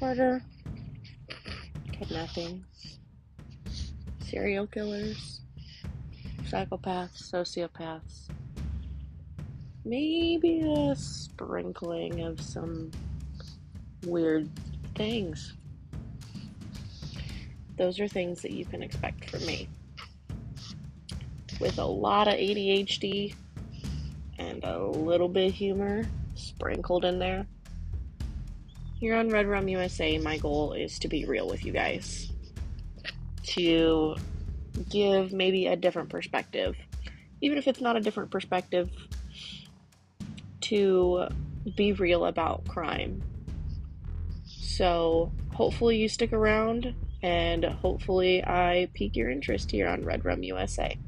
murder, kidnappings, serial killers, psychopaths, sociopaths, maybe a sprinkling of some weird things. Those are things that you can expect from me. With a lot of ADHD and a little bit of humor sprinkled in there. Here on Red Rum USA, my goal is to be real with you guys. To give maybe a different perspective. Even if it's not a different perspective, to be real about crime. So, hopefully, you stick around and hopefully, I pique your interest here on Red Rum USA.